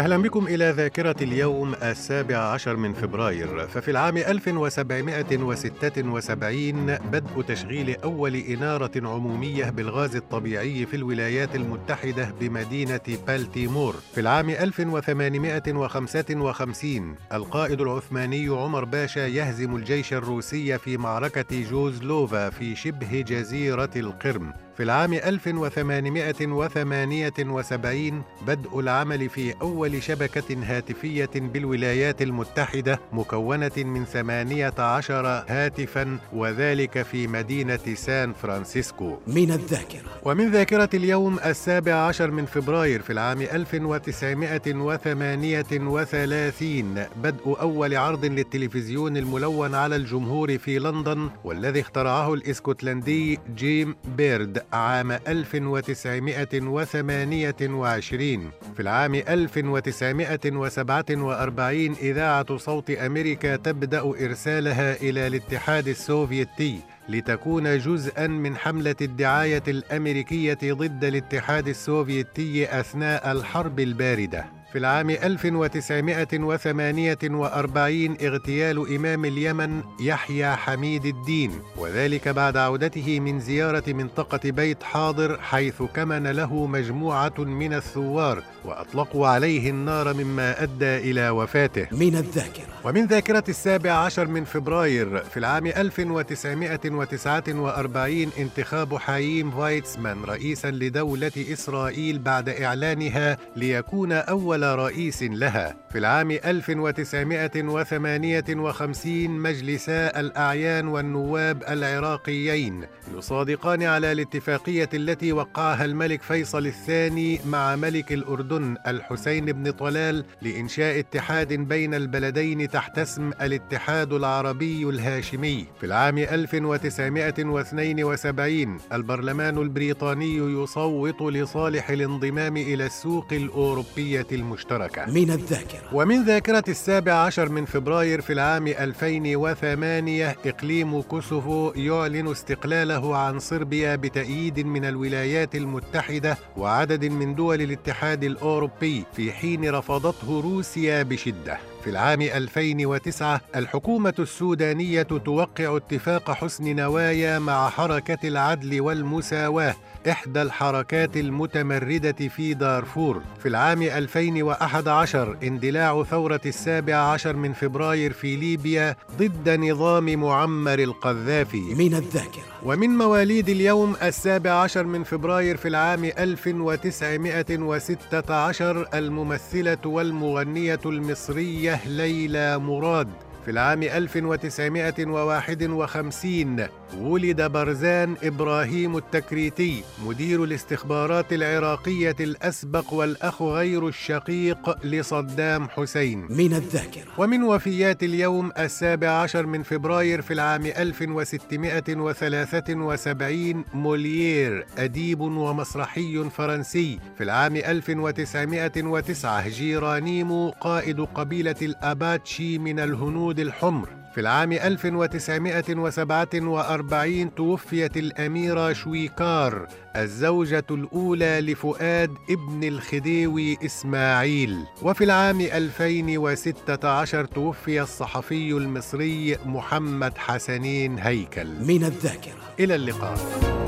أهلا بكم إلى ذاكرة اليوم السابع عشر من فبراير. ففي العام 1776 بدء تشغيل أول إنارة عمومية بالغاز الطبيعي في الولايات المتحدة بمدينة بالتيمور. في العام 1855 القائد العثماني عمر باشا يهزم الجيش الروسي في معركة جوزلوفا في شبه جزيرة القرم. في العام 1878 بدء العمل في أول شبكة هاتفية بالولايات المتحدة مكونة من 18 هاتفا وذلك في مدينة سان فرانسيسكو. من الذاكرة. ومن ذاكرة اليوم السابع عشر من فبراير في العام 1938 بدء أول عرض للتلفزيون الملون على الجمهور في لندن والذي اخترعه الإسكتلندي جيم بيرد. عام 1928 في العام 1947 إذاعة صوت أمريكا تبدأ إرسالها إلى الاتحاد السوفيتي لتكون جزءا من حملة الدعاية الأمريكية ضد الاتحاد السوفيتي أثناء الحرب الباردة. في العام 1948 اغتيال إمام اليمن يحيى حميد الدين وذلك بعد عودته من زيارة منطقة بيت حاضر حيث كمن له مجموعة من الثوار وأطلقوا عليه النار مما أدى إلى وفاته. من الذاكرة. ومن ذاكرة السابع عشر من فبراير في العام 1949 انتخاب حايم فايتسمان رئيسا لدولة إسرائيل بعد إعلانها ليكون أول أول رئيس لها في العام 1958 مجلسا الأعيان والنواب العراقيين يصادقان على الاتفاقية التي وقعها الملك فيصل الثاني مع ملك الأردن الحسين بن طلال لإنشاء اتحاد بين البلدين تحت اسم الاتحاد العربي الهاشمي. في العام 1972 البرلمان البريطاني يصوت لصالح الانضمام إلى السوق الأوروبية المشتركة المشتركة من الذاكرة. ومن ذاكرة السابع عشر من فبراير في العام 2008 إقليم كوسوفو يعلن استقلاله عن صربيا بتأييد من الولايات المتحدة وعدد من دول الاتحاد الأوروبي في حين رفضته روسيا بشدة. في العام 2009 الحكومة السودانية توقع اتفاق حسن نوايا مع حركة العدل والمساواة إحدى الحركات المتمردة في دارفور. في العام 2011 اندلاع ثورة السابع عشر من فبراير في ليبيا ضد نظام معمر القذافي. من الذاكرة. ومن مواليد اليوم السابع عشر من فبراير في العام 1916 الممثلة والمغنية المصرية ليلى مراد. في العام 1951 ولد برزان إبراهيم التكريتي مدير الاستخبارات العراقية الأسبق والأخ غير الشقيق لصدام حسين. من الذاكرة. ومن وفيات اليوم السابع عشر من فبراير في العام 1673 موليير أديب ومسرحي فرنسي. في العام 1909 جيرانيمو قائد قبيلة الأباتشي من الهنود الحمر. في العام 1947 توفيت الأميرة شويكار الزوجة الأولى لفؤاد ابن الخديوي إسماعيل. وفي العام 2016 توفي الصحفي المصري محمد حسنين هيكل. من الذاكرة. إلى اللقاء.